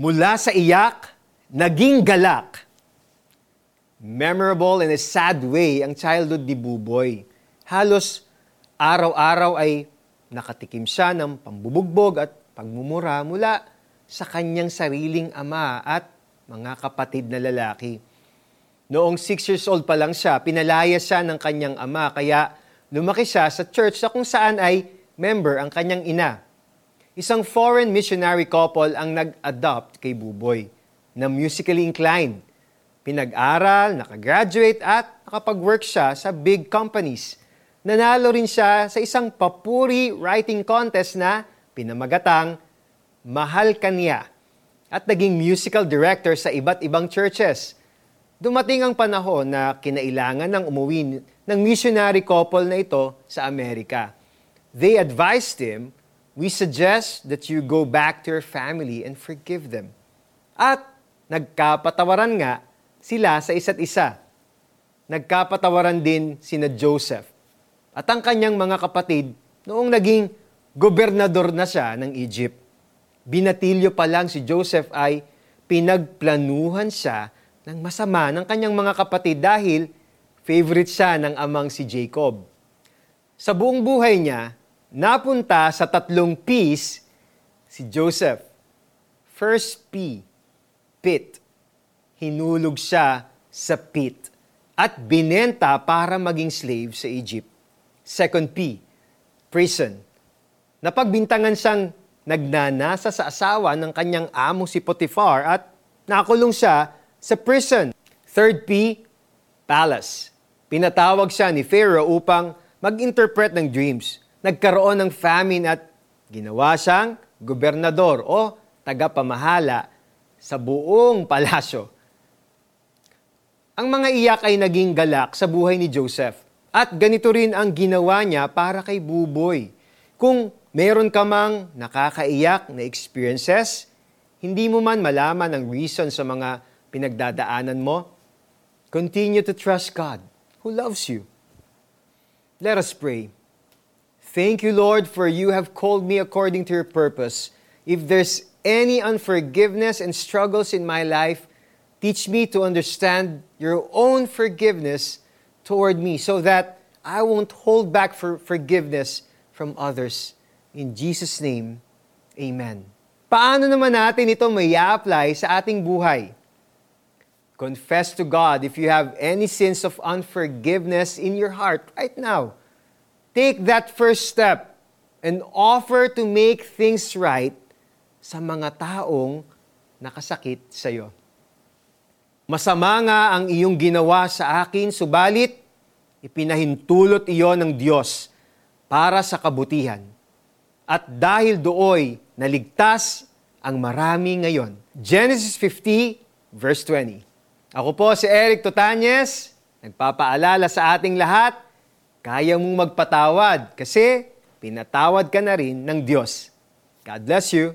Mula sa iyak, naging galak. Memorable in a sad way ang childhood ni Buboy. Halos araw-araw ay nakatikim siya ng pambubugbog at pagmumura mula sa kanyang sariling ama at mga kapatid na lalaki. Noong 6 years old pa lang siya, pinalaya siya ng kanyang ama kaya lumaki siya sa church na kung saan ay member ang kanyang ina. Isang foreign missionary couple ang nag-adopt kay Buboy na musically inclined. Pinag-aral, nakagraduate at nakapag-work siya sa big companies. Nanalo rin siya sa isang papuri writing contest na pinamagatang Mahal Kanya at naging musical director sa iba't ibang churches. Dumating ang panahon na kinailangan ng umuwi ng missionary couple na ito sa Amerika. They advised him we suggest that you go back to your family and forgive them. At nagkapatawaran nga sila sa isa't isa. Nagkapatawaran din sina Joseph at ang kanyang mga kapatid noong naging gobernador na siya ng Egypt. Binatilyo pa lang si Joseph ay pinagplanuhan siya ng masama ng kanyang mga kapatid dahil favorite siya ng amang si Jacob. Sa buong buhay niya, napunta sa tatlong P's si Joseph. First P, pit. Hinulog siya sa pit at binenta para maging slave sa Egypt. Second P, prison. Napagbintangan siyang nagnanasa sa asawa ng kanyang amo si Potiphar at nakulong siya sa prison. Third P, palace. Pinatawag siya ni Pharaoh upang mag-interpret ng dreams nagkaroon ng famine at ginawa siyang gobernador o tagapamahala sa buong palasyo. Ang mga iyak ay naging galak sa buhay ni Joseph. At ganito rin ang ginawa niya para kay Buboy. Kung meron ka mang nakakaiyak na experiences, hindi mo man malaman ang reason sa mga pinagdadaanan mo, continue to trust God who loves you. Let us pray. Thank you, Lord, for you have called me according to your purpose. If there's any unforgiveness and struggles in my life, teach me to understand your own forgiveness toward me so that I won't hold back for forgiveness from others. In Jesus' name, Amen. Paano naman natin ito may apply sa ating buhay? Confess to God if you have any sins of unforgiveness in your heart right now. Take that first step and offer to make things right sa mga taong nakasakit sa iyo. Masama nga ang iyong ginawa sa akin, subalit ipinahintulot iyon ng Diyos para sa kabutihan. At dahil dooy naligtas ang marami ngayon. Genesis 50, verse 20. Ako po si Eric Totanyes, nagpapaalala sa ating lahat kaya mong magpatawad kasi pinatawad ka na rin ng Diyos. God bless you.